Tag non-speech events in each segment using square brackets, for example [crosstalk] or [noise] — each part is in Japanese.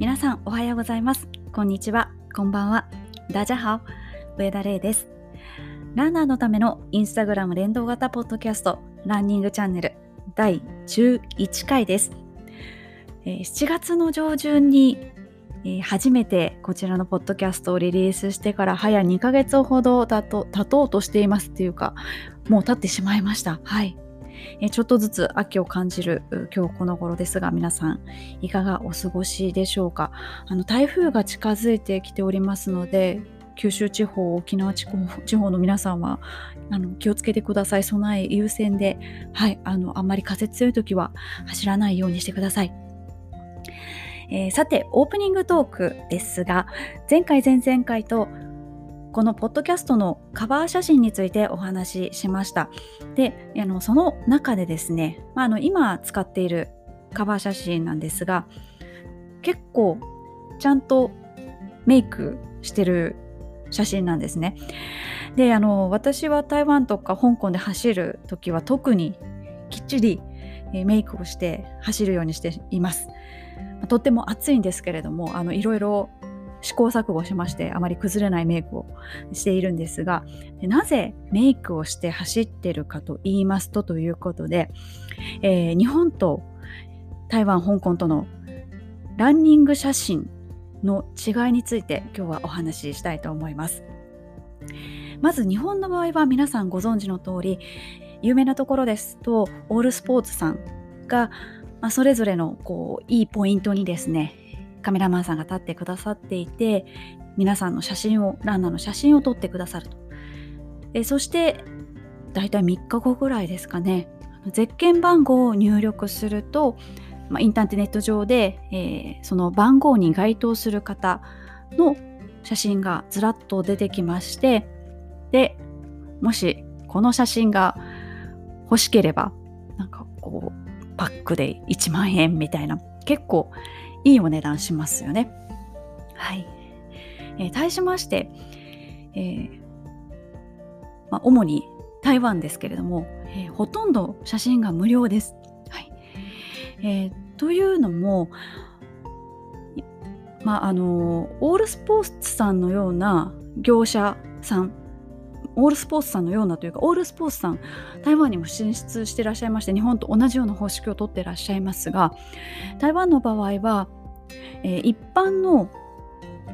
皆さんおはようございます。こんにちは。こんばんは。ダジャハオ上田玲です。ランナーのためのインスタグラム連動型ポッドキャストランニングチャンネル第11回です。7月の上旬に初めてこちらのポッドキャストをリリースしてから早2ヶ月ほど経ととうとしていますっていうかもう経ってしまいました。はい。えちょっとずつ秋を感じる今日この頃ですが皆さんいかがお過ごしでしょうか？あの台風が近づいてきておりますので九州地方沖縄 [laughs] 地方の皆さんはあの気をつけてください備え優先で、はい、あのあんまり風強い時は走らないようにしてください。えー、さてオープニングトークですが前回前々回とこのポッドキャストのカバー写真についてお話ししました。で、あのその中でですね、まあ、あの今使っているカバー写真なんですが、結構ちゃんとメイクしてる写真なんですね。で、あの私は台湾とか香港で走る時は特にきっちりメイクをして走るようにしています。とっても暑いんですけれども、あのいろいろ試行錯誤しましてあまり崩れないメイクをしているんですがなぜメイクをして走ってるかと言いますとということで、えー、日本と台湾香港とのランニング写真の違いについて今日はお話ししたいと思います。まず日本の場合は皆さんご存知の通り有名なところですとオールスポーツさんが、まあ、それぞれのこういいポイントにですねカメラマンさんが立ってくださっていて皆さんの写真をランナーの写真を撮ってくださると。えそしてだいたい3日後ぐらいですかね。ゼッケン番号を入力すると、まあ、インターネット上で、えー、その番号に該当する方の写真がずらっと出てきましてでもしこの写真が欲しければなんかこうパックで1万円みたいな結構いいお値段しますよね。はい。えー、対しまして、えーまあ、主に台湾ですけれども、えー、ほとんど写真が無料です。はいえー、というのも、まあ、あのオールスポーツさんのような業者さんオールスポーツさんのようなというかオールスポーツさん台湾にも進出していらっしゃいまして日本と同じような方式をとっていらっしゃいますが台湾の場合は、えー、一般の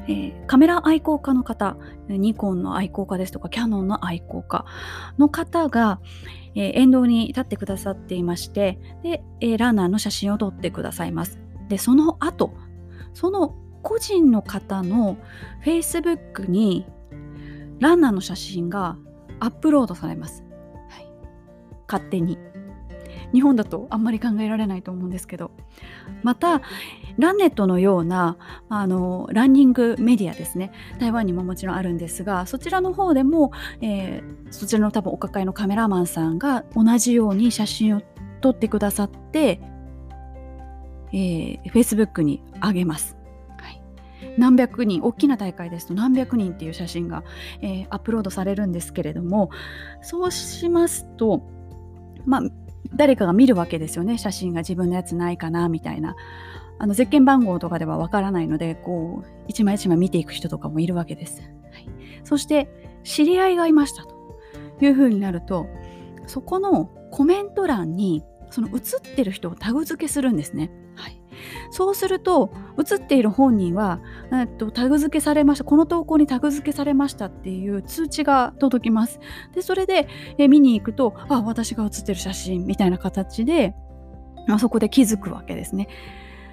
えー、カメラ愛好家の方ニコンの愛好家ですとかキャノンの愛好家の方が、えー、沿道に立ってくださっていましてで、えー、ランナーの写真を撮ってくださいます。でその後その個人の方の Facebook にランナーの写真がアップロードされます、はい、勝手に。日本だとあんまり考えられないと思うんですけど。またランネットのようなあのランニングメディアですね。台湾にももちろんあるんですがそちらの方でも、えー、そちらの多分お抱えのカメラマンさんが同じように写真を撮ってくださって、えー、Facebook に上げます。何百人大きな大会ですと何百人っていう写真が、えー、アップロードされるんですけれどもそうしますとまあ誰かが見るわけですよね。写真が自分のやつないかなみたいな。あのゼッケン番号とかではわからないのでこう一枚一枚見ていく人とかもいるわけです、はい、そして知り合いがいましたというふうになるとそこのコメント欄にその写ってる人をタグ付けするんですね。はい。そうすると写っている本人は、えっと、タグ付けされました。この投稿にタグ付けされましたっていう通知が届きます。でそれでえ見に行くとあ私が写ってる写真みたいな形で、まあ、そこで気づくわけですね。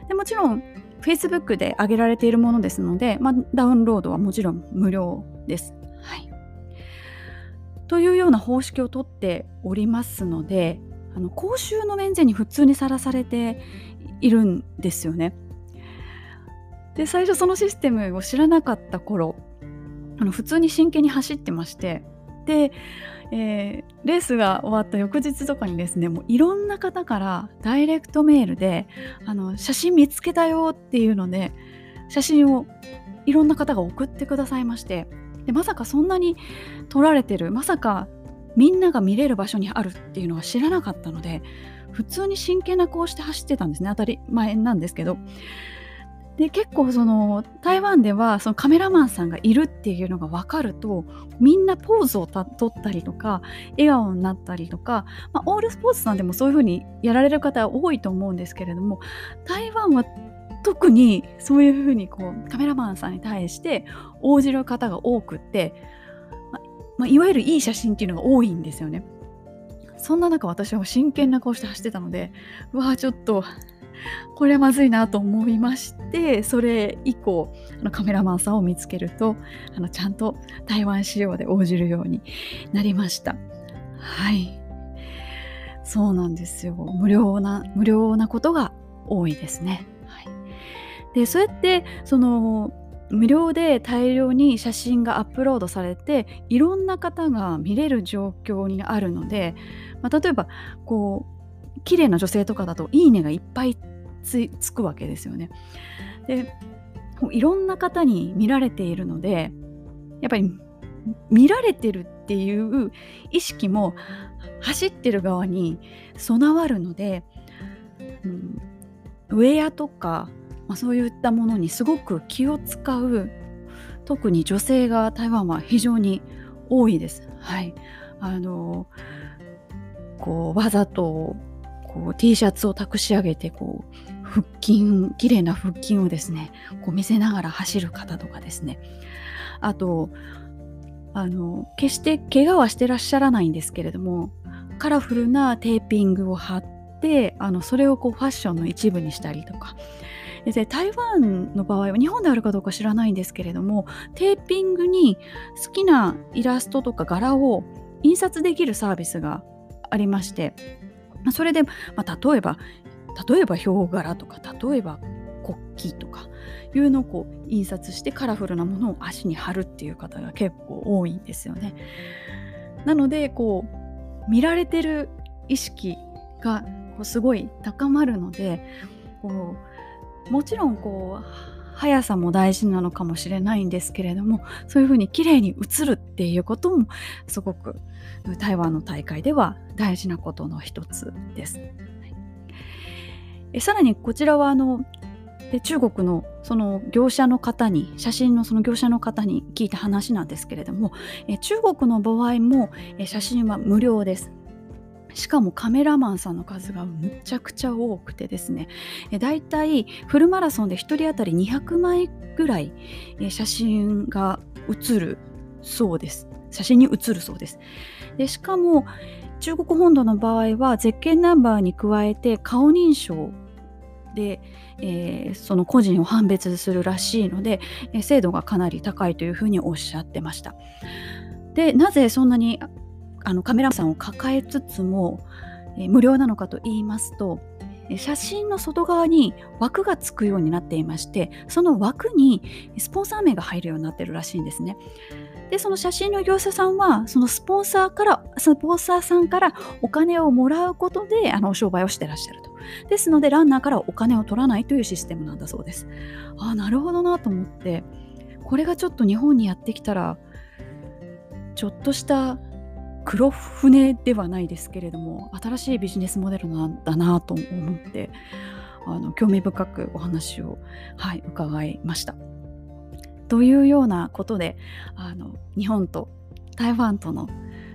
でもちろん Facebook で上げられているものですので、まあ、ダウンロードはもちろん無料です。はい、というような方式をとっておりますのであの公衆の面前に普通にさらされているんですよね。で最初そのシステムを知らなかった頃あの普通に真剣に走ってましてで、えー、レースが終わった翌日とかにですねもういろんな方からダイレクトメールであの写真見つけたよっていうので写真をいろんな方が送ってくださいましてでまさかそんなに撮られてるまさかみんなが見れる場所にあるっていうのは知らなかったので普通に真剣な顔して走ってたんですね。当たり前なんですけど。で結構その台湾ではそのカメラマンさんがいるっていうのが分かるとみんなポーズをとったりとか笑顔になったりとか、まあ、オールスポーツさんでもそういう風にやられる方多いと思うんですけれども台湾は特にそういう風にこうカメラマンさんに対して応じる方が多くって、まあ、いわゆるいい写真っていうのが多いんですよね。そんな中私は真剣な顔して走ってたのでうわーちょっとこれはまずいなと思いましてそれ以降あのカメラマンさんを見つけるとあのちゃんと台湾仕様で応じるようになりました。はい。そうなんですよ。無料な無料なことが多いですね、はい、でそうやってその無料で大量に写真がアップロードされていろんな方が見れる状況にあるので、まあ、例えばこう綺麗な女性とかだと「いいね」がいっぱいつつくわけですよね。でいろんな方に見られているのでやっぱり見られてるっていう意識も走ってる側に備わるので、うん、ウェアとか、まあ、そういったものにすごく気を使う特に女性が台湾は非常に多いです。はい、あのこうわざとこう T シャツを託し上げてこう腹筋綺麗な腹筋をですねこう見せながら走る方とかですねあとあの決して怪我はしてらっしゃらないんですけれどもカラフルなテーピングを貼ってあのそれをこうファッションの一部にしたりとかで台湾の場合は日本であるかどうか知らないんですけれどもテーピングに好きなイラストとか柄を印刷できるサービスがありましてそれで、まあ、例えば例えばヒョウ柄とか例えば国旗とかいうのをこう印刷してカラフルなものを足に貼るっていう方が結構多いんですよね。なのでこう見られてる意識がこうすごい高まるのでこうもちろんこう速さも大事なのかもしれないんですけれどもそういうふうに綺麗に映るっていうこともすごく台湾の大会では大事なことの一つです。えさらにこちらはあので中国のその業者の方に写真のその業者の方に聞いた話なんですけれどもえ中国の場合もえ写真は無料です。しかもカメラマンさんの数がむちゃくちゃ多くてですね。だいたいフルマラソンで1人当たり200枚ぐらい写真が写るそうです。写真に写るそうです。でしかも中国本土の場合はゼッケンナンバーに加えて顔認証で、えー、その個人を判別するらしいので、精度がかなり高いというふうにおっしゃってました。でなぜそんなにあのカメラマンさんを抱えつつも、え、無料なのかと言いますと写真の外側に枠がつくようになっていましてその枠にスポンサー名が入るようになっているらしいんですね。でその写真の業者さんはそのスポンサーからスポンサーさんからお金をもらうことであの商売をしてらっしゃると。ですのでランナーからお金を取らないというシステムなんだそうです。ああなるほどなと思ってこれがちょっと日本にやってきたらちょっとした黒船ではないですけれども新しいビジネスモデルなんだなと思ってあの興味深くお話を、はい、伺いました。というようなことであの日本と台湾との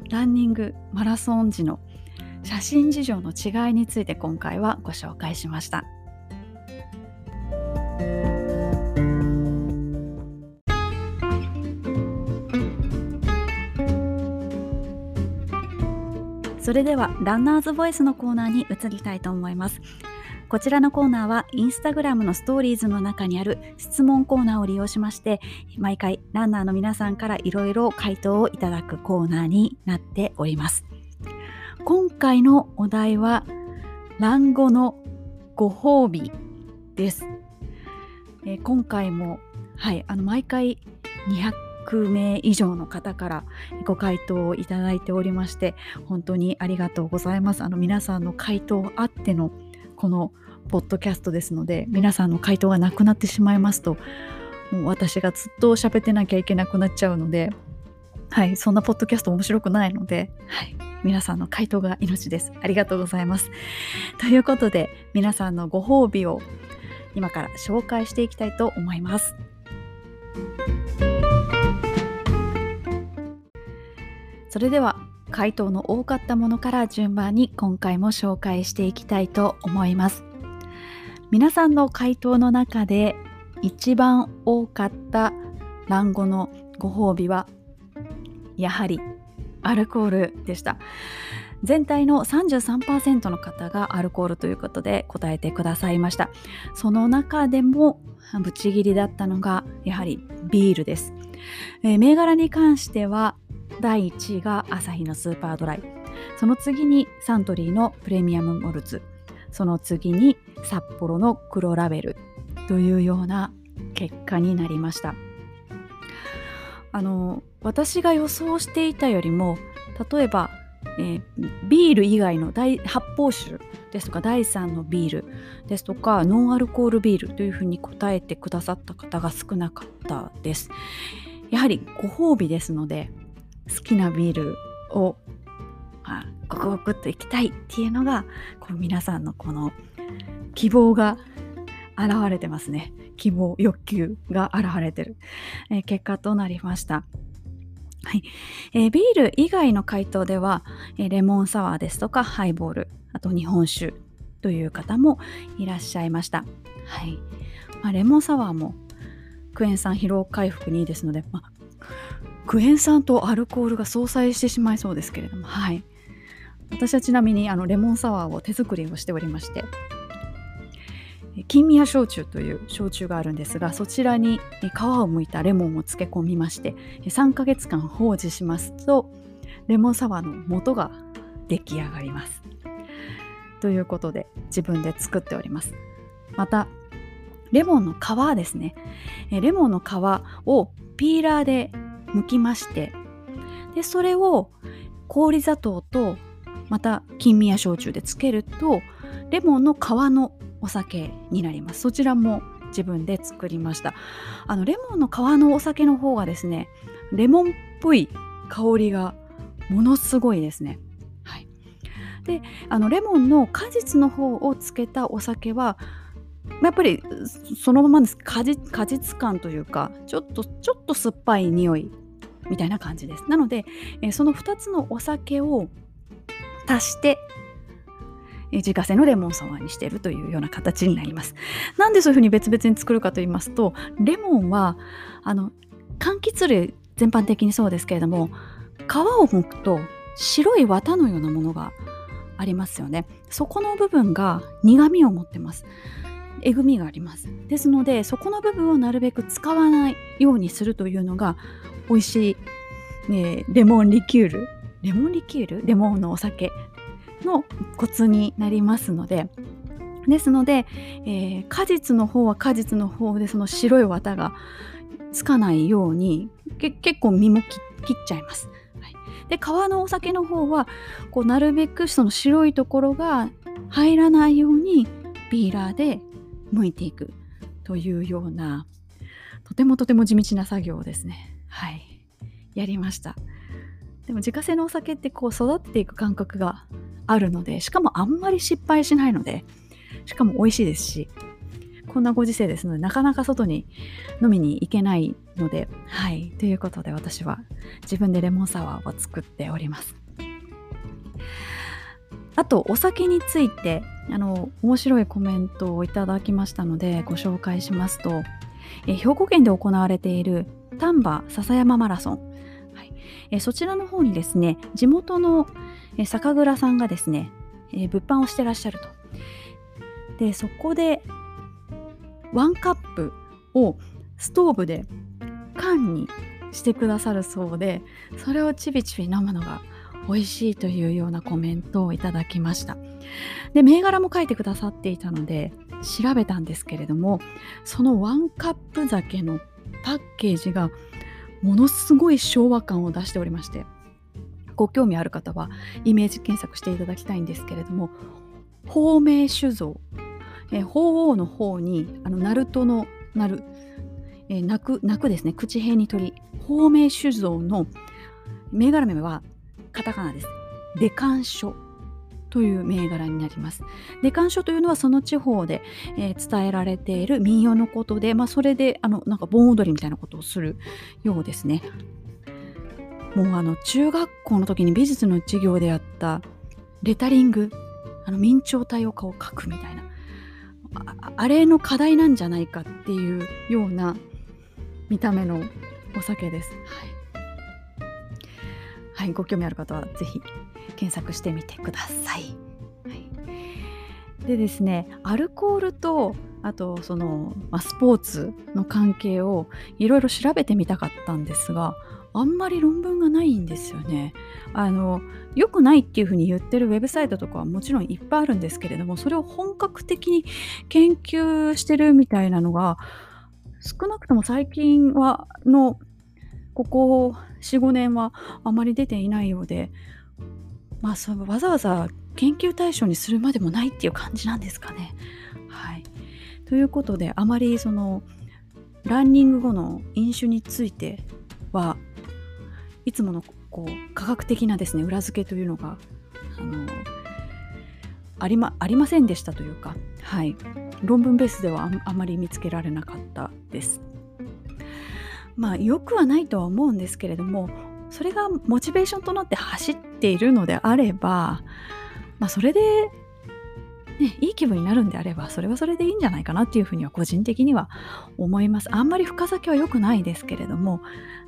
ランニングマラソン時の写真事情の違いについて今回はご紹介しました。それではランナーズボイスのコーナーに移りたいと思います。こちらのコーナーはインスタグラムのストーリーズの中にある質問コーナーを利用しまして毎回ランナーの皆さんからいろいろ回答をいただくコーナーになっております。今回のお題は卵後のご褒美です、えー、今回もはいあの毎回200名以上の方からご回答をいただいておりまして本当にありがとうございますあの皆さんの回答あってのこのポッドキャストですので皆さんの回答がなくなってしまいますともう私がずっと喋ってなきゃいけなくなっちゃうのではいそんなポッドキャスト面白くないのではい皆さんの回答が命です。ありがとうございます。ということで、皆さんのご褒美を今から紹介していきたいと思いますそれでは回答の多かったものから順番に今回も紹介していきたいと思います。皆さんの回答の中で一番多かった卵後のご褒美はやはりアルコールでした。全体の33%の方がアルコールということで答えてくださいました。その中でもブチギリだったのがやはりビールです、えー、銘柄に関しては第1位がアサヒのスーパードライ。その次にサントリーのプレミアムモルツ。その次に札幌の黒ラベル。というような結果になりました。あの私が予想していたよりも例えば、えー、ビール以外の発泡酒ですとか第3のビールですとかノンアルコールビールというふうに答えてくださった方が少なかったです。やはりご褒美ですので好きなビールを、まあ、ゴクゴクっといきたいっていうのがこう皆さんのこの希望が現れてますね。希望欲求が現れてる、えー、結果となりました。はい。えー、ビール以外の回答では、えー、レモンサワーですとかハイボールあと日本酒という方もいらっしゃいました、はい。まあ、レモンサワーもクエン酸疲労回復にいいですので、まあ、クエン酸とアルコールが相殺してしまいそうですけれどもはい私はちなみにあのレモンサワーを手作りをしておりまして金宮焼酎という焼酎があるんですがそちらに皮をむいたレモンを漬け込みまして3ヶ月間放置しますとレモンサワーの素が出来上がります。ということで自分で作っております。またレモンの皮ですねレモンの皮をピーラーで剥きましてでそれを氷砂糖とまた金宮焼酎でつけるとレモンの皮のお酒になります。そちらも自分で作りました。あのレモンの皮のお酒の方がですねレモンっぽい香りがものすごいですね。はい。であのレモンの果実の方をつけたお酒はやっぱりそのままです果実果実感というかちょっとちょっと酸っぱい匂いみたいな感じですなので、えその2つのお酒を足してえ自家製のレモンサワーにしているというような形になります。なんでそういうふうに別々に作るかと言いますとレモンはあの柑橘類全般的にそうですけれども皮を剥くと白い綿のようなものがありますよね。そこの部分が苦みを持ってます。えぐみがあります。ですのでそこの部分をなるべく使わないようにするというのが美味しい、ね、レモンリキュールレモンリキュール？レモンのお酒のコツになりますのでですので、えー、果実の方は果実の方でその白い綿がつかないように結構身も切っちゃいます。はい、で皮のお酒の方はこうなるべくその白いところが入らないようにピーラーで剥いていくというようなとてもとても地道な作業ですね。はい。やりました。でも自家製のお酒ってこう育っていく感覚があるのでしかもあんまり失敗しないのでしかも美味しいですしこんなご時世ですのでなかなか外に飲みに行けないのではい。ということで私は自分でレモンサワーを作っております。あとお酒についてあの面白いコメントをいただきましたのでご紹介しますとえ兵庫県で行われている丹波篠山マラソン、はいえそちらの方にですね地元の酒蔵さんがですね、え物販をしてらっしゃると。でそこでワンカップをストーブで缶にしてくださるそうでそれをちびちび飲むのが美味しいというようなコメントをいただきました。で銘柄も書いてくださっていたので調べたんですけれどもそのワンカップ酒のパッケージがものすごい昭和感を出しておりましてご興味ある方はイメージ検索していただきたいんですけれども法明酒造、え法王の方にあのナルトのなる、え泣く泣くですね口辺に鳥法明酒造の銘柄名はカタカナです。デカン書という銘柄になります。で鑑賞というのはその地方で、えー、伝えられている民謡のことで、まあ、それであのなんか盆踊りみたいなことをするようですね。もうあの中学校の時に美術の授業でやったレタリングあの明朝体を描くみたいなああれの課題なんじゃないかっていうような見た目のお酒です。はい、はい、ご興味ある方は是非検索してみてください。はい、でですねアルコールとあとその、まあ、スポーツの関係をいろいろ調べてみたかったんですがあんまり論文がないんですよね。あの良くないっていうふうに言ってるウェブサイトとかはもちろんいっぱいあるんですけれどもそれを本格的に研究してるみたいなのが少なくとも最近はのここ45年はあまり出ていないようでまあそわざわざ研究対象にするまでもないっていう感じなんですかね。はい、ということであまりそのランニング後の飲酒についてはいつものこう科学的なですね裏付けというのがあのありまありませんでしたというか、はい、論文ベースではあまり見つけられなかったです。まあ良くはないとは思うんですけれどもそれがモチベーションとなって走っているのであれば、まあ、それでね、いい気分になるんであればそれはそれでいいんじゃないかなっていうふうには個人的には思います。あんまり深酒は良くないですけれども。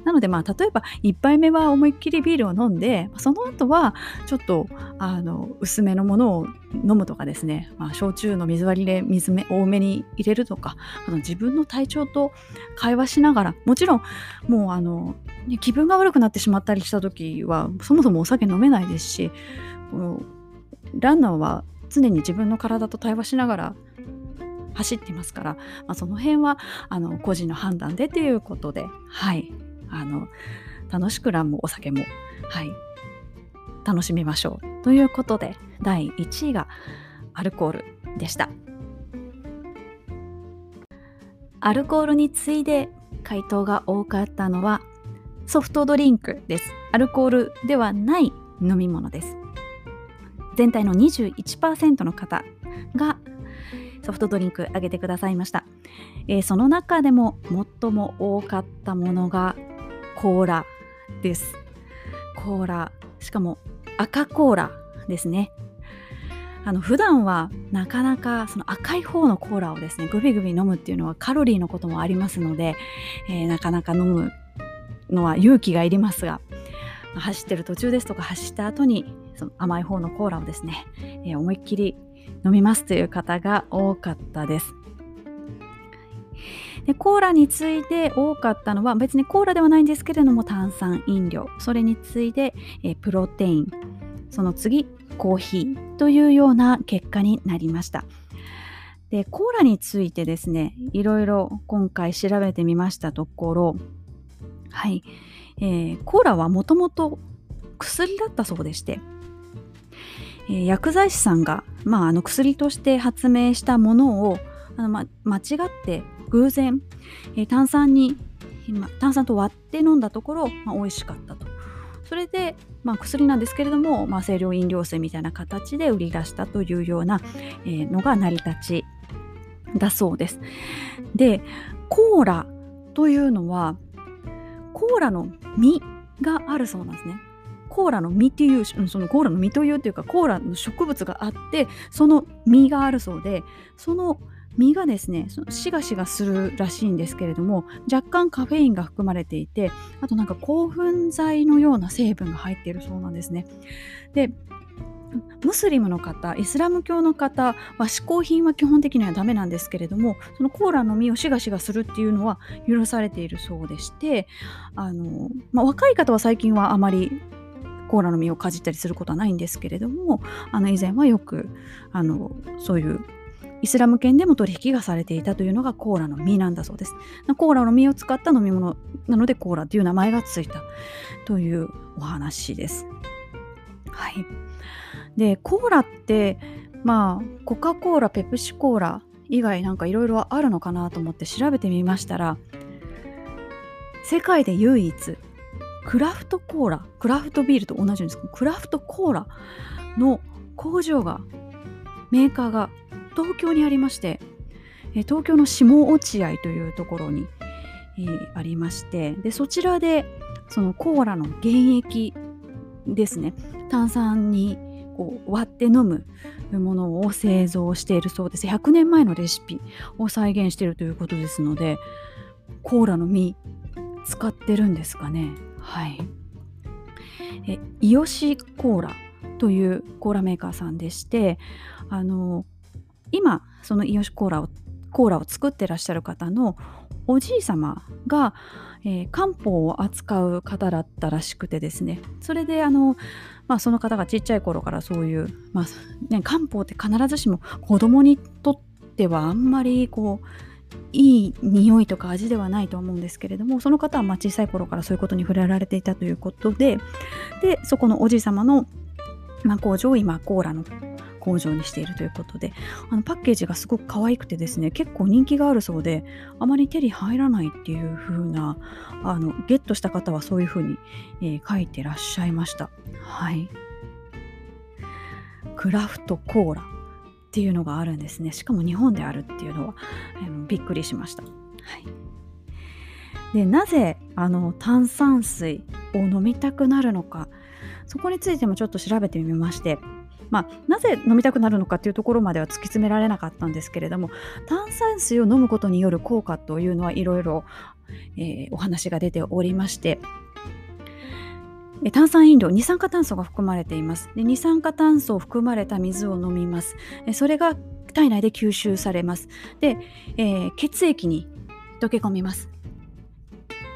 なのでまあ例えば1杯目は思いっきりビールを飲んでその後はちょっとあの薄めのものを飲むとかですね、まあ、焼酎の水割りで水め多めに入れるとかあの自分の体調と会話しながらもちろんもうあの、気分が悪くなってしまったりした時はそもそもお酒飲めないですしランナーは常に自分の体と対話しながら走っていますから、まあ、その辺はあの個人の判断でということで、はい、あの楽しくランもお酒も、はい、楽しみましょう。ということで第1位がアルコールでした。アルコールに次いで回答が多かったのはソフトドリンクです。アルコールではない飲み物です。全体の21%の方がソフトドリンクあげてくださいました、えー、その中でも最も多かったものがコーラです。コーラ。しかも赤コーラですね。あの普段はなかなかその赤い方のコーラをですねグビグビ飲むっていうのはカロリーのこともありますので、えー、なかなか飲むのは勇気がいりますが走ってる途中ですとか走った後にその甘い方のコーラをですね、えー、思いっきり飲みますという方が多かったです。でコーラについて多かったのは別にコーラではないんですけれども炭酸飲料。それに次いで、え、プロテイン。その次コーヒーというような結果になりました。でコーラについてですねいろいろ今回調べてみましたところはい、えー、コーラはもともと薬だったそうでして、薬剤師さんが、まあ、あの薬として発明したものをあの、ま、間違って偶然、えー、炭酸に、ま、炭酸と割って飲んだところ、まあ、美味しかったと。それで、ま、薬なんですけれども、まあ、清涼飲料水みたいな形で売り出したというような、えー、のが成り立ちだそうです。でコーラというのはコーラの実があるそうなんですね。コーラの実っていうそのコーラの実というっていうかコーラの植物があってその実があるそうでその実がですねそのシガシガするらしいんですけれども若干カフェインが含まれていてあとなんか興奮剤のような成分が入っているそうなんですね。でムスリムの方イスラム教の方は嗜好品は基本的にはダメなんですけれどもそのコーラの実をシガシガするっていうのは許されているそうでしてあの、まあ、若い方は最近はあまりコーラの実をかじったりすることはないんですけれどもあの以前はよくあのそういうイスラム圏でも取引がされていたというのがコーラの実なんだそうです。コーラの実を使った飲み物なのでコーラという名前がついたというお話です。はい。で、コーラってまあコカ・コーラ、ペプシコーラ以外なんかいろいろあるのかなと思って調べてみましたら世界で唯一クラフトコーラクラフトビールと同じんですけどクラフトコーラの工場がメーカーが東京にありまして東京の下落合というところに、えー、ありましてでそちらでそのコーラの原液ですね炭酸にこう割って飲むものを製造しているそうです。100年前のレシピを再現しているということですのでコーラの実使ってるんですかねはい。えイヨシコーラというコーラメーカーさんでしてあの今そのイヨシコーラをコーラを作ってらっしゃる方のおじい様が、えー、漢方を扱う方だったらしくてですね。それであの、まあ、その方がちっちゃい頃からそういう、まあね、漢方って必ずしも子供にとってはあんまりこういい匂いとか味ではないと思うんですけれどもその方はま小さい頃からそういうことに触れられていたということででそこのおじい様の、ま、工場を今コーラの工場にしているということであのパッケージがすごく可愛くてですね結構人気があるそうであまり手に入らないっていう風なあのゲットした方はそういう風に、えー、書いてらっしゃいました。はい。クラフトコーラ。っていうのがあるんですね。しかも日本であるっていうのは、えー、びっくりしました。はい。でなぜあの炭酸水を飲みたくなるのか。そこについてもちょっと調べてみまして。まあ、なぜ飲みたくなるのかっていうところまでは突き詰められなかったんですけれども炭酸水を飲むことによる効果というのはいろいろお話が出ておりまして。炭酸飲料二酸化炭素が含まれています。で二酸化炭素を含まれた水を飲みます。それが体内で吸収されます。で、えー、血液に溶け込みます。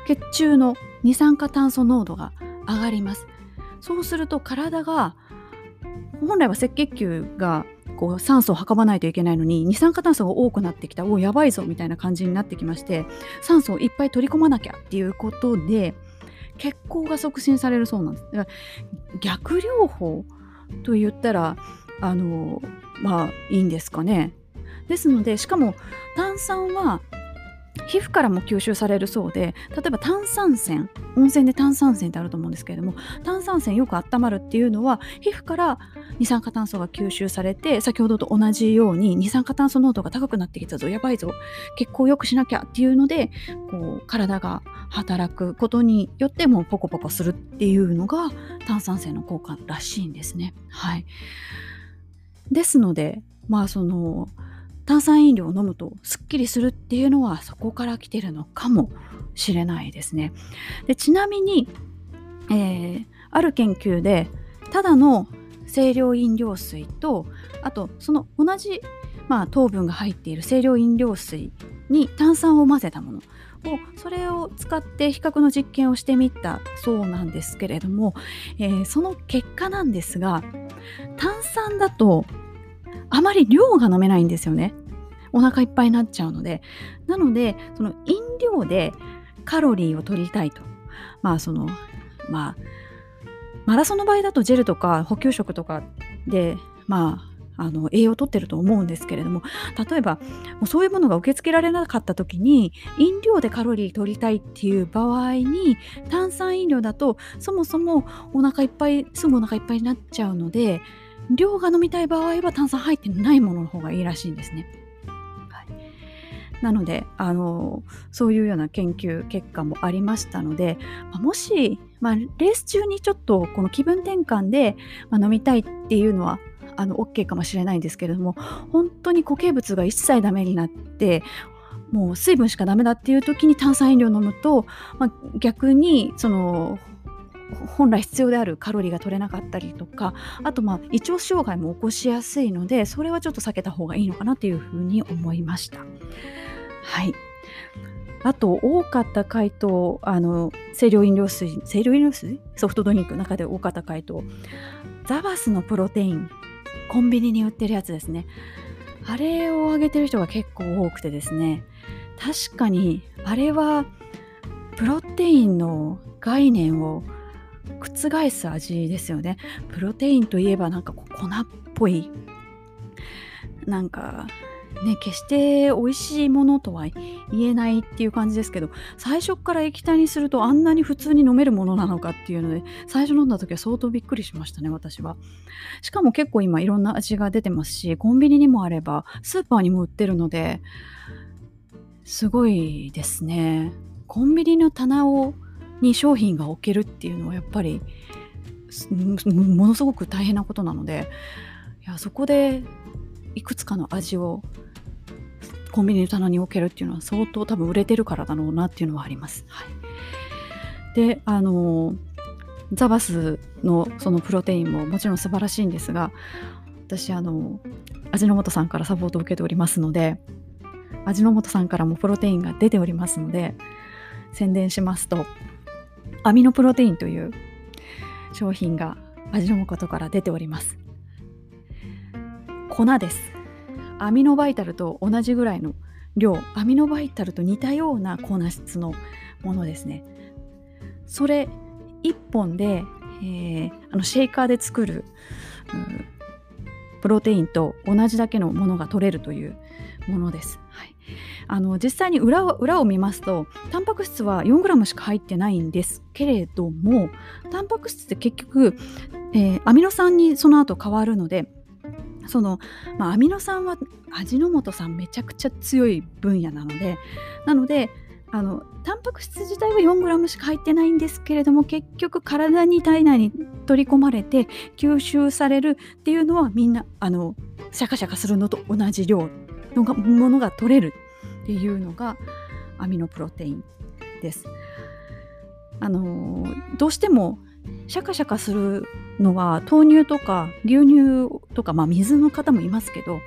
血中の二酸化炭素濃度が上がります。そうすると体が本来は赤血球がこう酸素を運ばないといけないのに二酸化炭素が多くなってきたおやばいぞみたいな感じになってきまして酸素をいっぱい取り込まなきゃっていうことで血行が促進されるそうなんです。だから逆療法と言ったらあのまあいいんですかね。ですのでしかも炭酸は皮膚からも吸収されるそうで例えば炭酸泉温泉で炭酸泉ってあると思うんですけれども炭酸泉よく温まるっていうのは皮膚から二酸化炭素が吸収されて先ほどと同じように二酸化炭素濃度が高くなってきたぞやばいぞ血行を良くしなきゃっていうのでこう体が働くことによってもうポコポコするっていうのが炭酸泉の効果らしいんですね。はい、ですのでまあその炭酸飲料を飲むとすっきりするっていうのはそこから来てるのかもしれないですね。でちなみに、えー、ある研究でただの清涼飲料水とあとその同じ、まあ、糖分が入っている清涼飲料水に炭酸を混ぜたものをそれを使って比較の実験をしてみたそうなんですけれども、えー、その結果なんですが炭酸だとあまり量が飲めないんですよね。お腹いっぱいになっちゃうので。なので、その飲料でカロリーを取りたいと。まあその、まあ、マラソンの場合だとジェルとか補給食とかで、まあ、あの栄養をとってると思うんですけれども例えばもうそういうものが受け付けられなかった時に飲料でカロリー取りたいっていう場合に炭酸飲料だとそもそもお腹いっぱいすぐお腹いっぱいになっちゃうので量が飲みたい場合は炭酸入ってないものの方がいいらしいんですね。はい、なのであのそういうような研究結果もありましたので、まあ、もし、まあ、レース中にちょっとこの気分転換で、まあ、飲みたいっていうのはあの OK かもしれないんですけれども本当に固形物が一切ダメになってもう水分しかダメだっていう時に炭酸飲料を飲むと、まあ、逆にその本来必要であるカロリーが取れなかったりとかあとまあ胃腸障害も起こしやすいのでそれはちょっと避けた方がいいのかなというふうに思いました。はい。あと多かった回答あの清涼飲料水清涼飲料水？ソフトドリンクの中で多かった回答。ザバスのプロテインコンビニに売ってるやつですね。あれをあげてる人が結構多くてですね。確かにあれはプロテインの概念を覆す味ですよね。プロテインといえばなんか粉っぽい。なんかね、決して美味しいものとは言えないっていう感じですけど最初から液体にするとあんなに普通に飲めるものなのかっていうので最初飲んだ時は相当びっくりしましたね私は。しかも結構今いろんな味が出てますしコンビニにもあればスーパーにも売ってるのですごいですね。コンビニの棚をに商品が置けるっていうのはやっぱりものすごく大変なことなのでいやそこでいくつかの味をコンビニの棚に置けるっていうのは相当多分売れてるからだろうなっていうのはあります。はい、であのザバスのそのプロテインももちろん素晴らしいんですが私あの味の素さんからサポートを受けておりますので味の素さんからもプロテインが出ておりますので宣伝しますとアミノプロテインという商品が味の素から出ております。粉です。アミノバイタルと同じぐらいの量アミノバイタルと似たような粉質のものですね。それ1本で、えー、あのシェイカーで作る、うん、プロテインと同じだけのものが取れるというものです、あの実際に裏裏を見ますとタンパク質は 4g しか入ってないんですけれどもタンパク質って結局、えー、アミノ酸にその後変わるのでその、まあ、アミノ酸は味の素さんめちゃくちゃ強い分野なのでなのであのタンパク質自体は 4g しか入ってないんですけれども結局体に体内に取り込まれて吸収されるっていうのはみんなあのシャカシャカするのと同じ量のがものが取れるっていうのがアミノプロテインです。あのどうしてもシャカシャカするのは豆乳とか牛乳とか、まあ、水の方もいますけど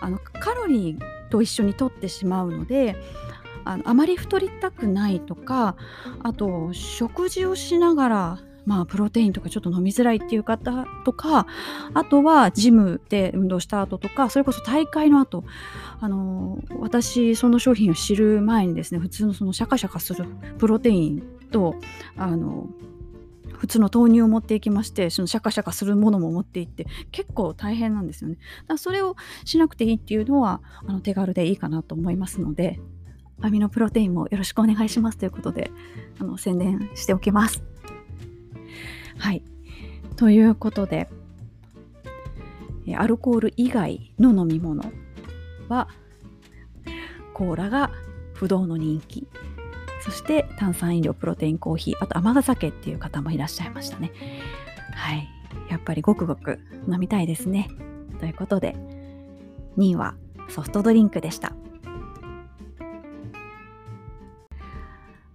あのカロリーと一緒にとってしまうのであのあまり太りたくないとかあと食事をしながらまあ、プロテインとかちょっと飲みづらいっていう方とかあとはジムで運動した後とかそれこそ大会の後あの私その商品を知る前にですね普通のそのシャカシャカするプロテインとあの普通の豆乳を持っていきましてそのシャカシャカするものも持っていって結構大変なんですよね。だからそれをしなくていいっていうのはあの手軽でいいかなと思いますのでアミノプロテインもよろしくお願いしますということであの宣伝しておきます。はい。ということでアルコール以外の飲み物はコーラが不動の人気。そして炭酸飲料プロテインコーヒーあと甘酒っていう方もいらっしゃいましたね。はい。やっぱりごくごく飲みたいですね。ということで2位はソフトドリンクでした。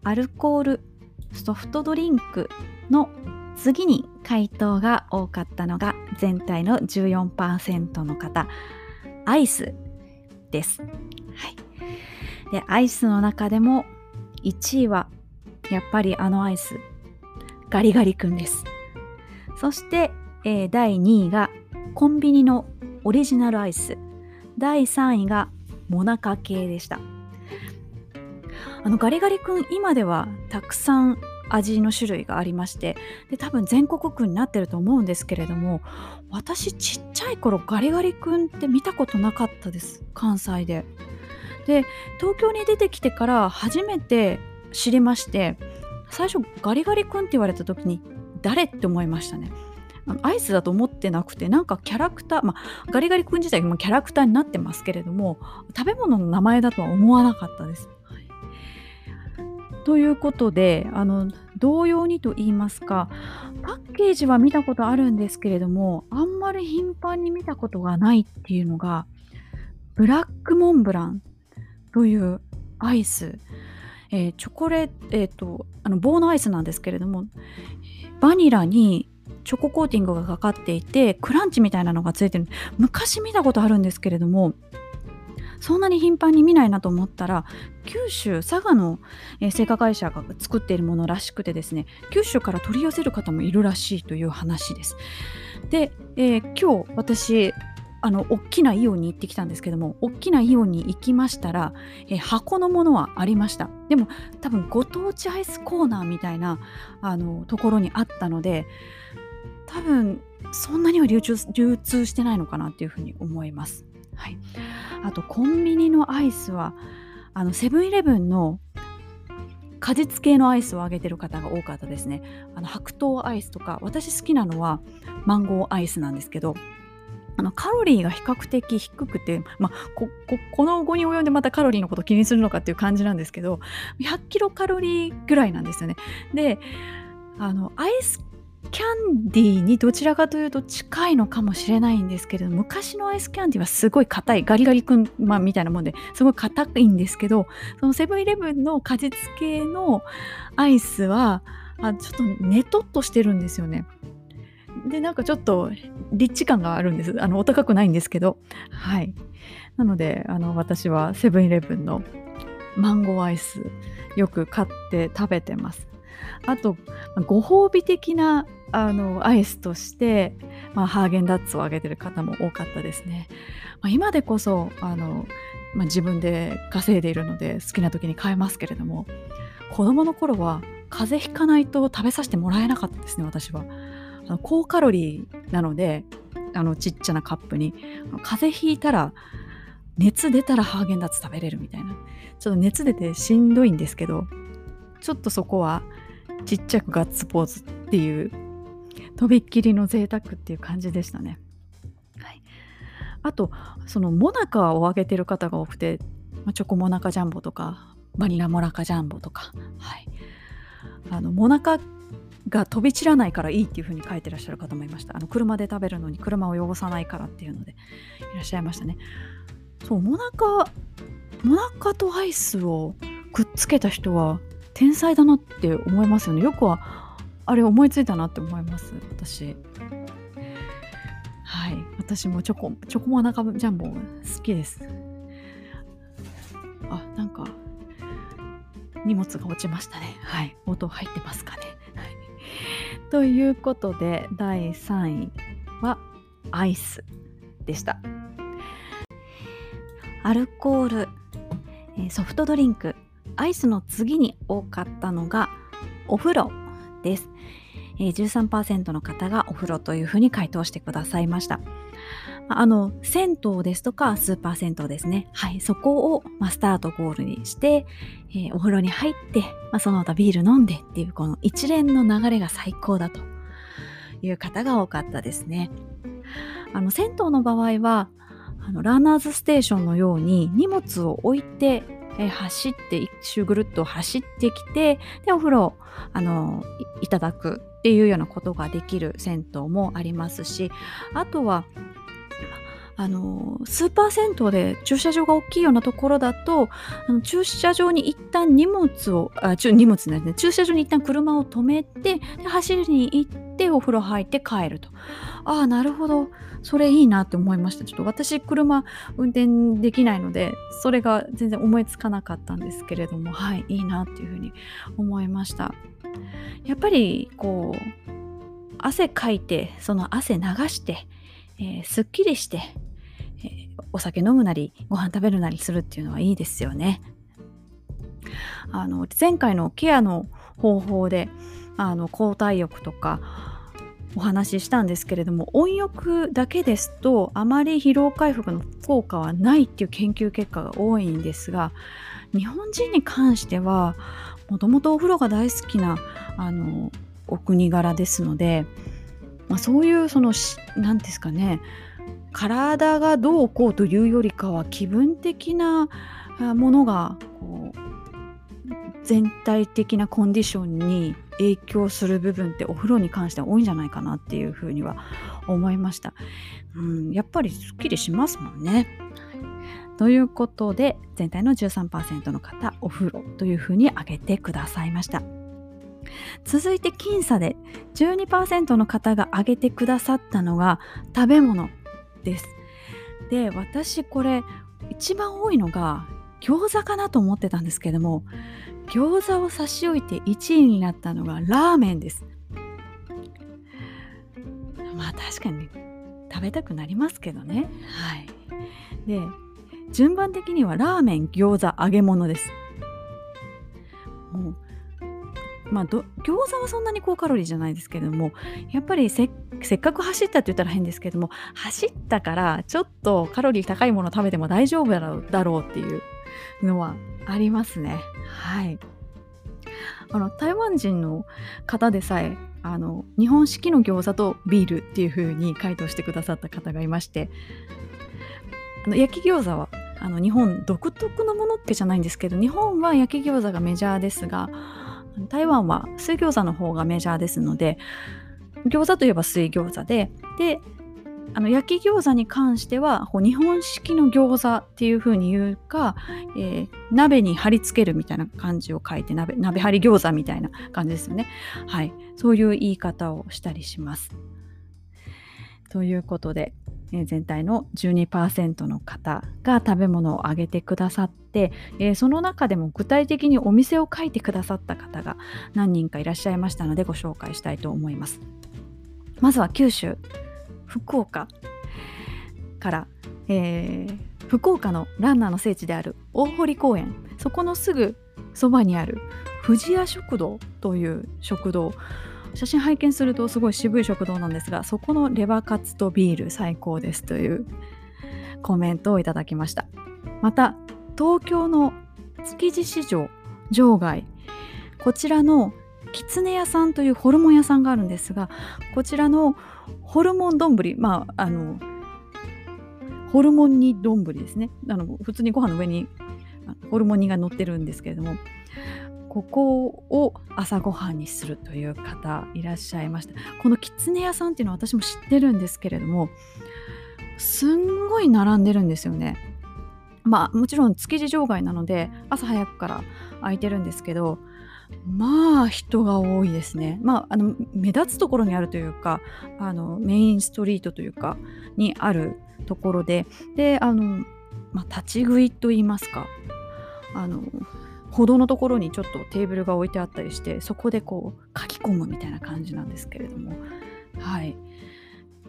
アルコールソフトドリンクの次に回答が多かったのが全体の14%の方。アイスです、はい、でアイスの中でも1位はやっぱりあのアイスガリガリ君です。そして、えー、第2位がコンビニのオリジナルアイス。第3位がモナカ系でした。あのガリガリ君今ではたくさん味の種類がありましてで多分全国区になってると思うんですけれども私ちっちゃい頃ガリガリ君って見たことなかったです。関西で。で東京に出てきてから初めて知りまして最初ガリガリ君って言われた時に誰って思いましたね。アイスだと思ってなくてなんかキャラクター、まあ、ガリガリ君自体もキャラクターになってますけれども食べ物の名前だとは思わなかったです。ということであの同様にと言いますかパッケージは見たことあるんですけれどもあんまり頻繁に見たことがないっていうのがブラックモンブランというアイス、えー、チョコレート、えーと、あの棒のアイスなんですけれどもバニラにチョココーティングがかかっていてクランチみたいなのがついてる。昔見たことあるんですけれどもそんなに頻繁に見ないなと思ったら九州佐賀の、えー、製菓会社が作っているものらしくてですね九州から取り寄せる方もいるらしいという話です。で、えー、今日私あの大きなイオンに行ってきたんですけども大きなイオンに行きましたら、え箱のものはありましたでも多分ご当地アイスコーナーみたいなあのところにあったので多分そんなには流通流通してないのかなっていうふうに思います。はい、あとコンビニのアイスはあのセブンイレブンの果実系のアイスをあげてる方が多かったですね。あの白桃アイスとか私好きなのはマンゴーアイスなんですけどあのカロリーが比較的低くて、まあ、こここの後に及んでまたカロリーのこと気にするのかっていう感じなんですけど100キロカロリーぐらいなんですよね。であのアイスキャンディーにどちらかというと近いのかもしれないんですけれど昔のアイスキャンディーはすごい硬いガリガリ君、まあ、みたいなもんですごい硬いんですけどそのセブンイレブンの果実系のアイスはあちょっとネトっとしてるんですよね。でなんかちょっとリッチ感があるんです。あのお高くないんですけど。はい。なのであの私はセブンイレブンのマンゴーアイスよく買って食べてます。あとご褒美的なあのアイスとして、まあ、ハーゲンダッツをあげてる方も多かったですね、まあ、今でこそあの、まあ、自分で稼いでいるので好きな時に買えますけれども子供の頃は風邪ひかないと食べさせてもらえなかったですね私は。あの高カロリーなのであのちっちゃなカップに風邪ひいたら熱出たらハーゲンダッツ食べれるみたいな。ちょっと熱出てしんどいんですけどちょっとそこはちっちゃくガッツポーズっていうとびっきりの贅沢っていう感じでしたね。はい、あとそのモナカをあげてる方が多くて、まあ、チョコモナカジャンボとかバニラモナカジャンボとか、はい、あのモナカが飛び散らないからいいっていう風に書いてらっしゃる方もいました。あの車で食べるのに車を汚さないからっていうのでいらっしゃいましたね。そうモナカモナカとアイスをくっつけた人は天才だなって思いますよね。よくはあれ思いついたなって思います私。はい。私もチョコチョコモナカジャンボ好きです。あなんか荷物が落ちましたね。はい。音入ってますかね。ということで第3位はアイスでした。アルコールソフトドリンク。アイスの次に多かったのがお風呂。です。え13%の方がお風呂というふうに回答してくださいました。あの銭湯ですとかスーパー銭湯ですね。はいそこを、まあ、スタートゴールにして、えー、お風呂に入って、まあ、その他ビール飲んでっていうこの一連の流れが最高だという方が多かったですね。あの銭湯の場合はあのランナーズステーションのように荷物を置いてえ走って一周ぐるっと走ってきてでお風呂あのいただくっていうようなことができる銭湯もありますしあとはあのスーパー銭湯で駐車場が大きいようなところだとあの駐車場に一旦荷物をあ荷物ね。駐車場に一旦車を止めてで走りに行ってお風呂入って帰ると。ああなるほど。それいいなって思いました。ちょっと私車運転できないのでそれが全然思いつかなかったんですけれどもはいいいなっていうふうに思いました。やっぱりこう汗かいてその汗流して、えー、すっきりしてえー、お酒飲むなりご飯食べるなりするっていうのはいいですよね。あの前回のケアの方法であの交代浴とかお話ししたんですけれども温浴だけですとあまり疲労回復の効果はないっていう研究結果が多いんですが日本人に関してはもともとお風呂が大好きなあのお国柄ですので、まあ、そういうその何ですかね体がどうこうというよりかは気分的なものがこう全体的なコンディションに影響する部分ってお風呂に関しては多いんじゃないかなっていうふうには思いました。うん、やっぱりすっきりしますもんね。ということで全体の13%の方お風呂というふうに挙げてくださいました。続いて僅差で12%の方が挙げてくださったのが食べ物です。で私これ一番多いのが餃子かなと思ってたんですけども餃子を差し置いて1位になったのがラーメンです。まあ確かに食べたくなりますけどね。はい。で順番的にはラーメン餃子揚げ物です。もうまあ、餃子はそんなに高カロリーじゃないですけどもやっぱりせっかく走ったって言ったら変ですけども走ったからちょっとカロリー高いもの食べても大丈夫だろうっていうのはありますね。はいあの台湾人の方でさえあの日本式の餃子とビールっていう風に回答してくださった方がいましてあの焼き餃子はあの日本独特のものってじゃないんですけど日本は焼き餃子がメジャーですが台湾は水餃子の方がメジャーですので餃子といえば水餃子でであの焼き餃子に関してはこう日本式の餃子っていう風に言うか、えー、鍋に貼り付けるみたいな感じを書いて鍋鍋張り餃子みたいな感じですよね。はい、そういう言い方をしたりします。ということで、全体の12%の方が食べ物をあげてくださって、えー、その中でも具体的にお店を書いてくださった方が何人かいらっしゃいましたのでご紹介したいと思います。まずは九州福岡から、えー、福岡のランナーの聖地である大堀公園そこのすぐそばにある富士屋食堂という食堂写真拝見するとすごい渋い食堂なんですがそこのレバカツとビール最高ですというコメントをいただきました。また東京の築地市場場外こちらのきつね屋さんというホルモン屋さんがあるんですがこちらのホルモン丼まああのホルモン煮丼ですね。あの普通にご飯の上にホルモン煮が乗ってるんですけれどもここを朝ごはんにするという方いらっしゃいました。このきつね屋さんっていうのは私も知ってるんですけれどもすんごい並んでるんですよね。まあもちろん築地場外なので朝早くから空いてるんですけどまあ人が多いですね。まあ、あの目立つところにあるというかあのメインストリートというかにあるところで。であの、まあ、立ち食いと言いますか。あの歩道のところにちょっとテーブルが置いてあったりしてそこでこう書き込むみたいな感じなんですけれども。はい。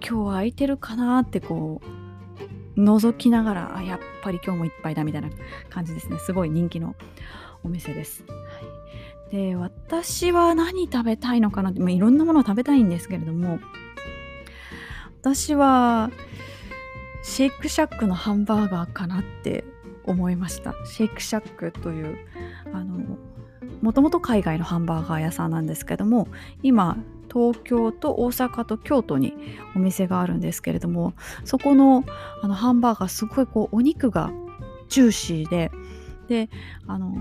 今日は空いてるかなってこう覗きながらあやっぱり今日もいっぱいだみたいな感じですね。すごい人気のお店です。はい。で私は何食べたいのかなって、まあ、いろんなものを食べたいんですけれども私はシェイクシャックのハンバーガーかなって思いましたシェイクシャックというあのもともと海外のハンバーガー屋さんなんですけども今東京と大阪と京都にお店があるんですけれどもそこのあのハンバーガーすごいこうお肉がジューシーでであの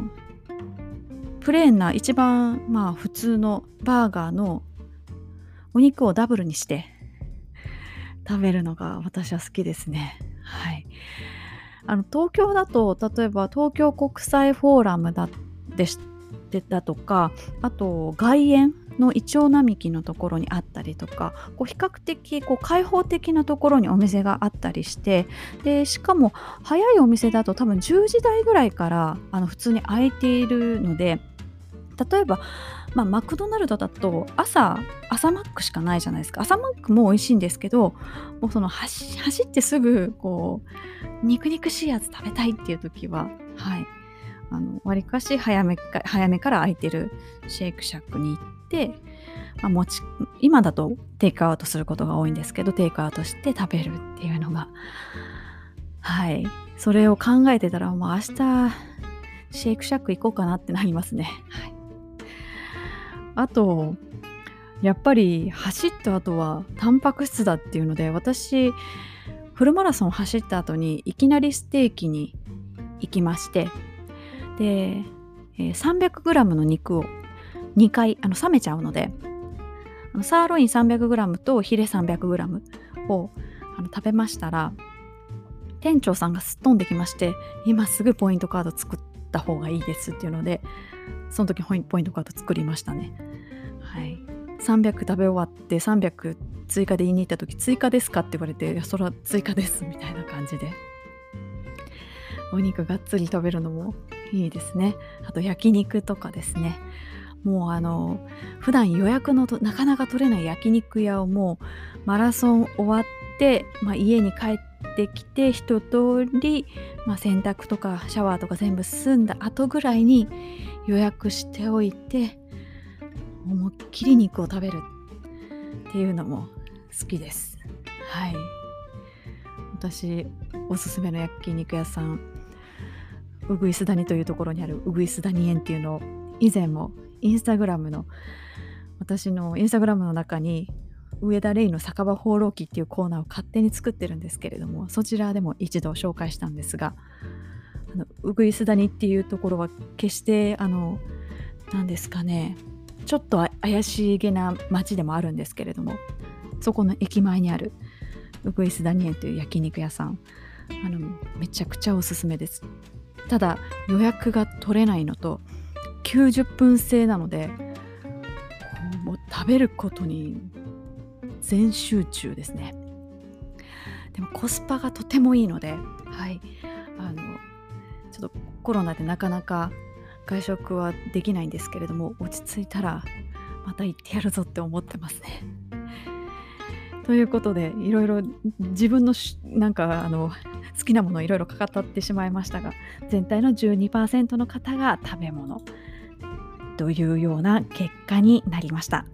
プレーンな一番まあ普通のバーガーのお肉をダブルにして食べるのが私は好きですね。はい。あの東京だと例えば東京国際フォーラムだでしだとかあと外苑のイチョウ並木のところにあったりとかこう比較的こう開放的なところにお店があったりしてでしかも早いお店だと多分10時台ぐらいからあの普通に開いているので例えば、まあ、マクドナルドだと朝朝マックしかないじゃないですか。朝マックも美味しいんですけどもうその走ってすぐこう肉肉しいやつ食べたいっていう時ははい。あのわりかし早めか早めから空いてるシェイクシャックに行って、まあ、持ち今だとテイクアウトすることが多いんですけどテイクアウトして食べるっていうのがはい。それを考えてたらもう明日シェイクシャック行こうかなってなりますね。はい。あとやっぱり走った後はタンパク質だっていうので私フルマラソン走った後にいきなりステーキに行きましてで、300g の肉を2回あの冷めちゃうのでサーロイン 300g とヒレ 300g をあの食べましたら店長さんがすっ飛んできまして今すぐポイントカード作った方がいいですっていうのでその時ポイントカード作りましたね。はい。300食べ終わって300追加で言いに行った時追加ですかって言われていやそれは追加ですみたいな感じで。お肉がっつり食べるのもいいですね。あと焼肉とかですね。もうあの普段予約のなかなか取れない焼肉屋をもうマラソン終わって、まあ、家に帰ってきて一通り、まあ、洗濯とかシャワーとか全部済んだ後ぐらいに予約しておいて思いっきり肉を食べるっていうのも好きです。はい。私おすすめの焼肉屋さんうぐいす谷というところにあるうぐいす谷園っていうのを以前もインスタグラムの私のインスタグラムの中に上田レイの酒場放浪記っていうコーナーを勝手に作ってるんですけれどもそちらでも一度紹介したんですがのうぐいす谷っていうところは決してあの何ですかね。ちょっと怪しげな街でもあるんですけれどもそこの駅前にあるウグイスダニエンという焼肉屋さん。あのめちゃくちゃおすすめです。ただ予約が取れないのと90分制なのでもう食べることに全集中ですね。でもコスパがとてもいいのではい。あのちょっとコロナでなかなか外食はできないんですけれども落ち着いたらまた行ってやるぞって思ってますね。[laughs] ということでいろいろ自分のなんかあの好きなものいろいろかかってしまいましたが全体の12%の方が食べ物というような結果になりました。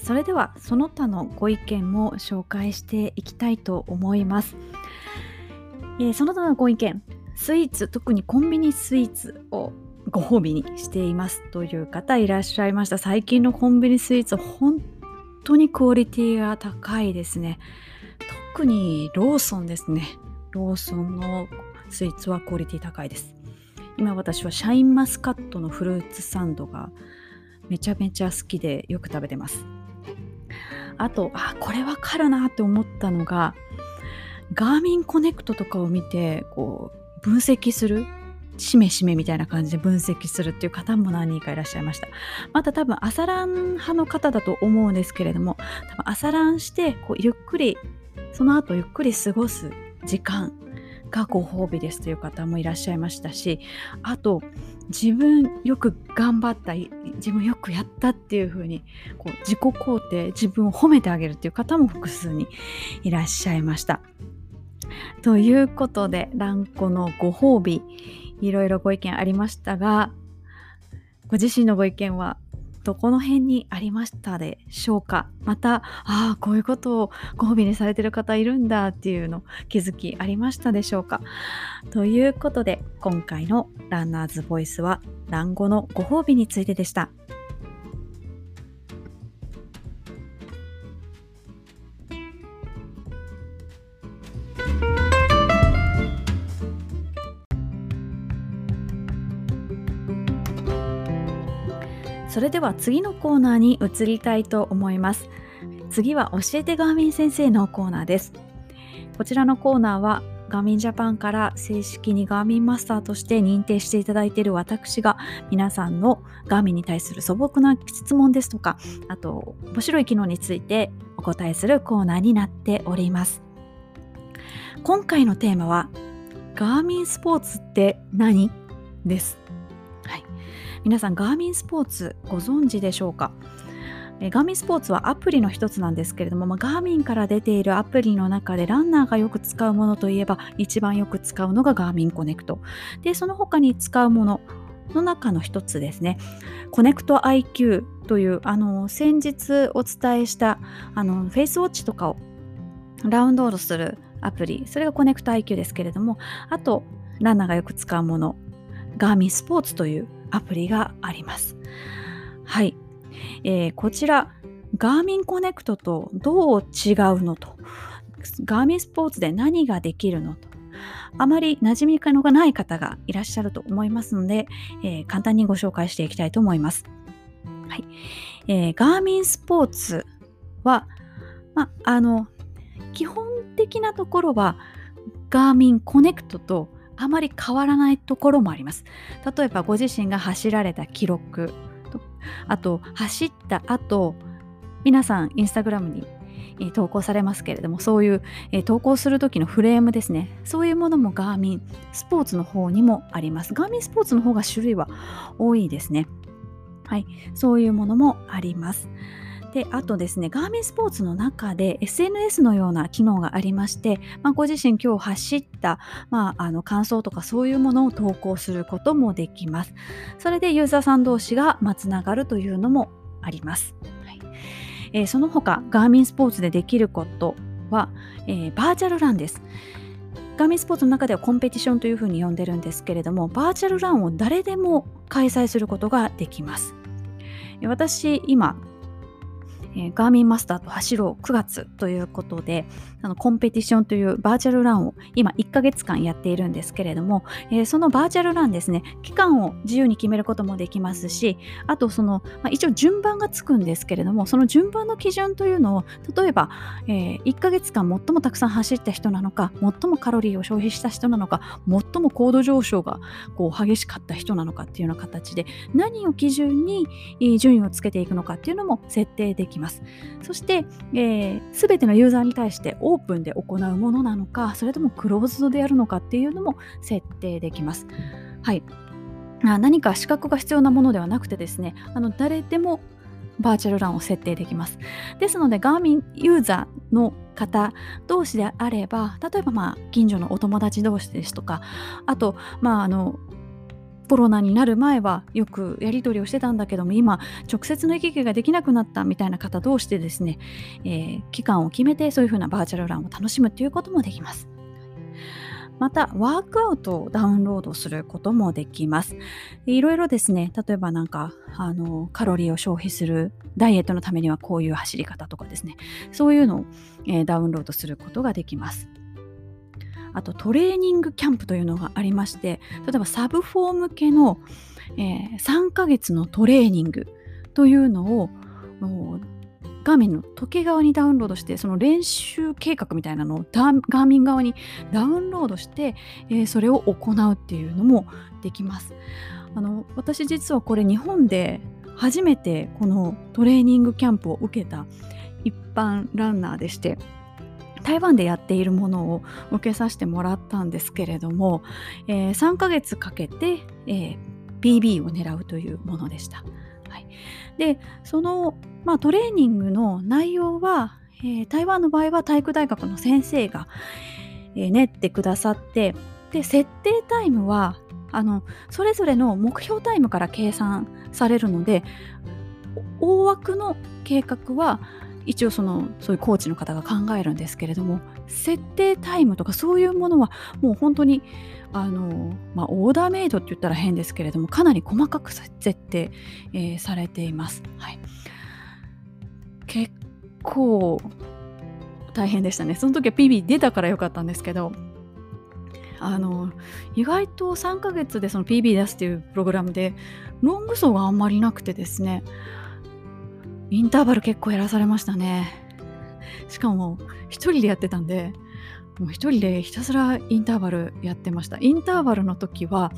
それではその他のご意見も紹介していきたいと思います。えその他のご意見スイーツ特にコンビニスイーツをご褒美にしていますという方いらっしゃいました。最近のコンビニスイーツ本当にクオリティが高いですね。特にローソンですね。ローソンのスイーツはクオリティ高いです。今私はシャインマスカットのフルーツサンドがめちゃめちゃ好きでよく食べてます。あとあこれわかるなって思ったのがガーミンコネクトとかを見てこう分析するしめしめみたいな感じで分析するっていう方も何人かいらっしゃいました。また多分朝ラン派の方だと思うんですけれども多分朝ランしてこうゆっくりその後ゆっくり過ごす時間がご褒美ですという方もいらっしゃいましたしあと自分よく頑張った自分よくやったっていう風にこう自己肯定自分を褒めてあげるっていう方も複数にいらっしゃいました。ということで、蘭子のご褒美、いろいろご意見ありましたが、ご自身のご意見はどこの辺にありましたでしょうか？また、ああ、こういうことをご褒美にされてる方いるんだっていうの気づきありましたでしょうか？ということで、今回のランナーズボイスは、蘭語のご褒美についてでした。それでは次のコーナーに移りたいと思います。次は教えてガーミン先生のコーナーです。こちらのコーナーはガーミンジャパンから正式にガーミンマスターとして認定していただいている私が皆さんのガーミンに対する素朴な質問ですとかあと面白い機能についてお答えするコーナーになっております。今回のテーマはガーミンスポーツって何？です。皆さんガーミンスポーツご存知でしょうか？ガーミンスポーツはアプリの一つなんですけれども、まあ、ガーミンから出ているアプリの中でランナーがよく使うものといえば一番よく使うのがガーミンコネクト。でその他に使うものの中の一つですね。 Connect IQ というあの先日お伝えしたあのフェイスウォッチとかをダウンロードするアプリ。それがコネクト IQ ですけれどもあとランナーがよく使うものガーミンスポーツというアプリがあります。はい。えー、こちら、ガーミンコネクトとどう違うのと、ガーミンスポーツで何ができるのと、あまり馴染みのがない方がいらっしゃると思いますので、えー、簡単にご紹介していきたいと思います。はいえー、ガーミンスポーツは、まあの基本的なところはガーミンコネクトとあまり変わらないところもあります。例えばご自身が走られた記録とあと走った後皆さんインスタグラムに投稿されますけれどもそういう、え投稿する時のフレームですね。そういうものもガーミンスポーツの方にもあります。ガーミンスポーツの方が種類は多いですね。はい。そういうものもあります。であとですね、ガーミンスポーツの中で SNS のような機能がありまして、まあ、ご自身今日走った、まあ、あの感想とかそういうものを投稿することもできます。それでユーザーさん同士がつながるというのもあります。はいえー、その他、ガーミンスポーツでできることは、えー、バーチャルランです。ガーミンスポーツの中ではコンペティションというふうに呼んでるんですけれども、バーチャルランを誰でも開催することができます。私、今、えー、ガーミンマスターと走ろう9月ということで、あのコンペティションというバーチャルランを今1ヶ月間やっているんですけれども、えー、そのバーチャルランですね、期間を自由に決めることもできますし、あとその、まあ、一応順番がつくんですけれども、その順番の基準というのを、例えば、えー、1ヶ月間最もたくさん走った人なのか、最もカロリーを消費した人なのか、最も高度上昇がこう激しかった人なのかっていうような形で、何を基準に順位をつけていくのかっていうのも設定できます。そして、えー、全てのユーザーに対してオープンで行うものなのかそれともクローズドでやるのかっていうのも設定できます。はい何か資格が必要なものではなくてですねあの誰でもバーチャルランを設定できます。ですので、ガーミンユーザーの方同士であれば、例えばまあ近所のお友達同士ですとか、あと、まああの、コロナになる前はよくやり取りをしてたんだけども今直接の行き来ができなくなったみたいな方同士でですね、えー、期間を決めてそういうふうなバーチャルランを楽しむということもできます。また、ワークアウトをダウンロードすることもできます。いろいろですね、例えばなんか、あの、カロリーを消費する、ダイエットのためにはこういう走り方とかですね、そういうのを、えー、ダウンロードすることができます。あとトレーニングキャンプというのがありまして例えばサブフォー向けの、えー、3ヶ月のトレーニングというのをガーミンの時計側にダウンロードしてその練習計画みたいなのをガーミン側にダウンロードして、えー、それを行うっていうのもできます。あの私実はこれ日本で初めてこのトレーニングキャンプを受けた一般ランナーでして台湾でやっているものを受けさせてもらったんですけれども、えー、3ヶ月かけて、えー、PB を狙うというものでした。はい、でその、まあ、トレーニングの内容は、えー、台湾の場合は体育大学の先生が、えー、練ってくださってで設定タイムはあのそれぞれの目標タイムから計算されるので大枠の計画は一応そのそういうコーチの方が考えるんですけれども設定タイムとかそういうものはもう本当にあの、まあ、オーダーメイドって言ったら変ですけれどもかなり細かく設定、えー、されています。はい、結構大変でしたね。その時は PB 出たからよかったんですけどあの意外と3ヶ月でその PB 出すっていうプログラムでロング走があんまりなくてですねインターバル結構減らされましたね。しかも、一人でやってたんで、もう一人でひたすらインターバルやってました。インターバルの時は、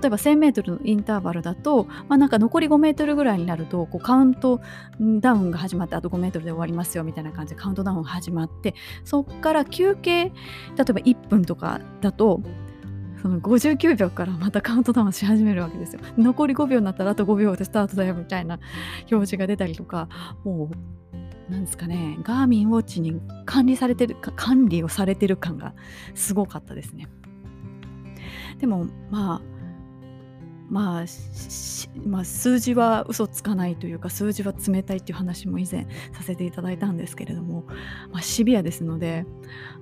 例えば1000メートルのインターバルだと、まあ、なんか残り5メートルぐらいになると、こうカウントダウンが始まって、あと5メートルで終わりますよみたいな感じでカウントダウンが始まって、そっから休憩、例えば1分とかだと、その59秒からまたカウントダウンし始めるわけですよ。残り5秒になったらあと5秒でスタートだよみたいな表示が出たりとか、もう、なんですかね、ガーミンウォッチに管理されてる、管理をされてる感がすごかったですね。でも、まあ、まあ、まあ、数字は嘘つかないというか数字は冷たいっていう話も以前させていただいたんですけれども、まあ、シビアですので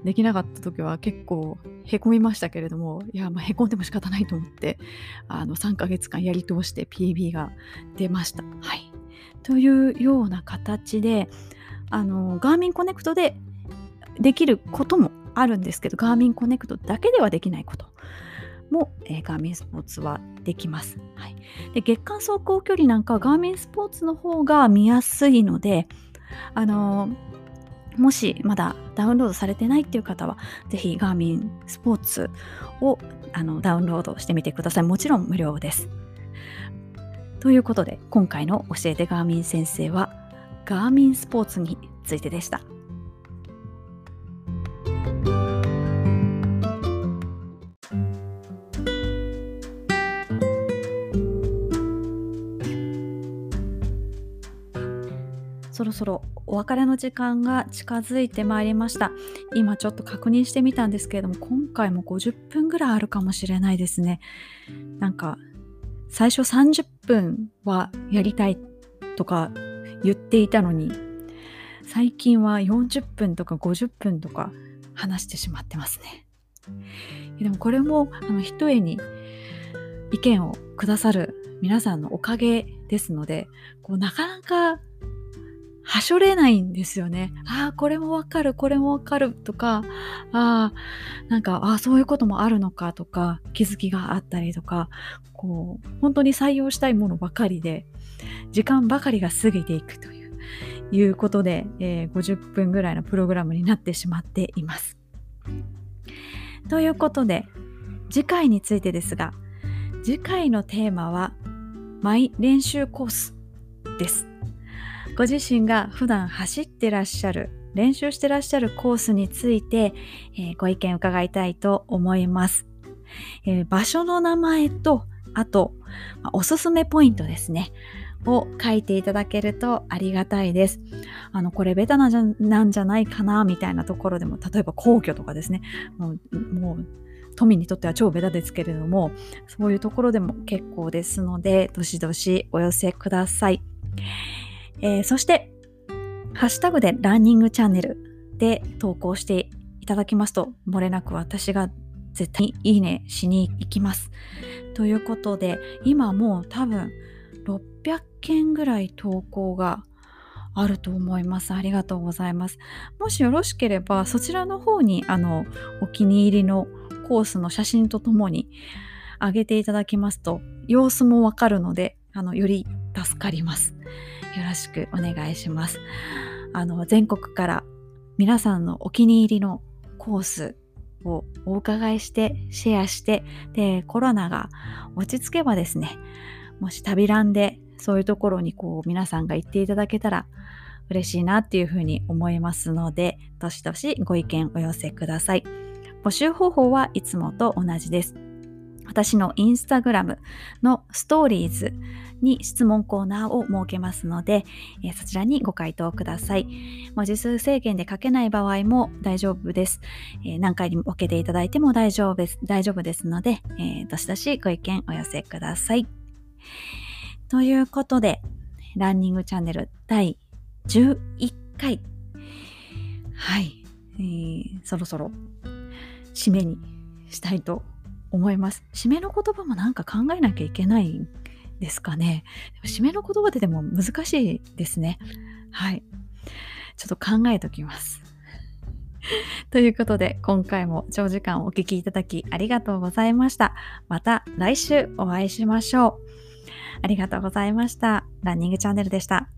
できなかった時は結構へこみましたけれどもいやまあへこんでも仕方ないと思ってあの3ヶ月間やり通して PB が出ました。はい、というような形であのガーミンコネクトでできることもあるんですけどガーミンコネクトだけではできないことも、えー、ガーミンスポーツはできます。はい、で月間走行距離なんかはガーミンスポーツの方が見やすいので、あのー、もしまだダウンロードされてないっていう方は、ぜひガーミンスポーツをあのダウンロードしてみてください。もちろん無料です。ということで、今回の教えてガーミン先生は、ガーミンスポーツについてでした。そろそろお別れの時間が近づいてまいりました。今ちょっと確認してみたんですけれども今回も50分ぐらいあるかもしれないですね。なんか最初30分はやりたいとか言っていたのに最近は40分とか50分とか話してしまってますね。でもこれもあの一重に意見をくださる皆さんのおかげですのでこうなかなかはしょれないんですよね。ああ、これもわかる、これもわかるとか、ああ、なんか、ああ、そういうこともあるのかとか、気づきがあったりとか、こう、本当に採用したいものばかりで、時間ばかりが過ぎていくという、いうことで、えー、50分ぐらいのプログラムになってしまっています。ということで、次回についてですが、次回のテーマは、マイ練習コースです。ご自身が普段走ってらっしゃる練習してらっしゃるコースについて、えー、ご意見伺いたいと思います、えー、場所の名前とあと、まあ、おすすめポイントですねを書いていただけるとありがたいです。あの、これベタなじゃなんじゃないかなみたいなところでも、例えば皇居とかですね、もう、もう都民にとっては超ベタですけれども、そういうところでも結構ですので、どしどしお寄せください。えー、そして、ハッシュタグでランニングチャンネルで投稿していただきますと、漏れなく私が絶対にいいねしに行きます。ということで、今もう多分600件ぐらい投稿があると思います。ありがとうございます。もしよろしければ、そちらの方にあのお気に入りのコースの写真とともに上げていただきますと、様子もわかるので、あのより助かります。よろしくお願いします。あの全国から皆さんのお気に入りのコースをお伺いしてシェアしてでコロナが落ち着けばですねもし旅ランでそういうところにこう皆さんが行っていただけたら嬉しいなっていうふうに思いますのでどしどしご意見お寄せください募集方法はいつもと同じです私のインスタグラムのストーリーズに質問コーナーを設けますので、えそちらにご回答ください。文字数制限で書けない場合も大丈夫です。え何回に分けていただいても大丈夫です大丈夫ですので、えー、どしどしご意見お寄せください。ということで、ランニングチャンネル第11回。はい、えー、そろそろ締めにしたいと思います思います。締めの言葉もなんか考えなきゃいけないですかね。締めの言葉ででも難しいですね。はい。ちょっと考えときます。[laughs] ということで、今回も長時間お聴きいただきありがとうございました。また来週お会いしましょう。ありがとうございました。ランニングチャンネルでした。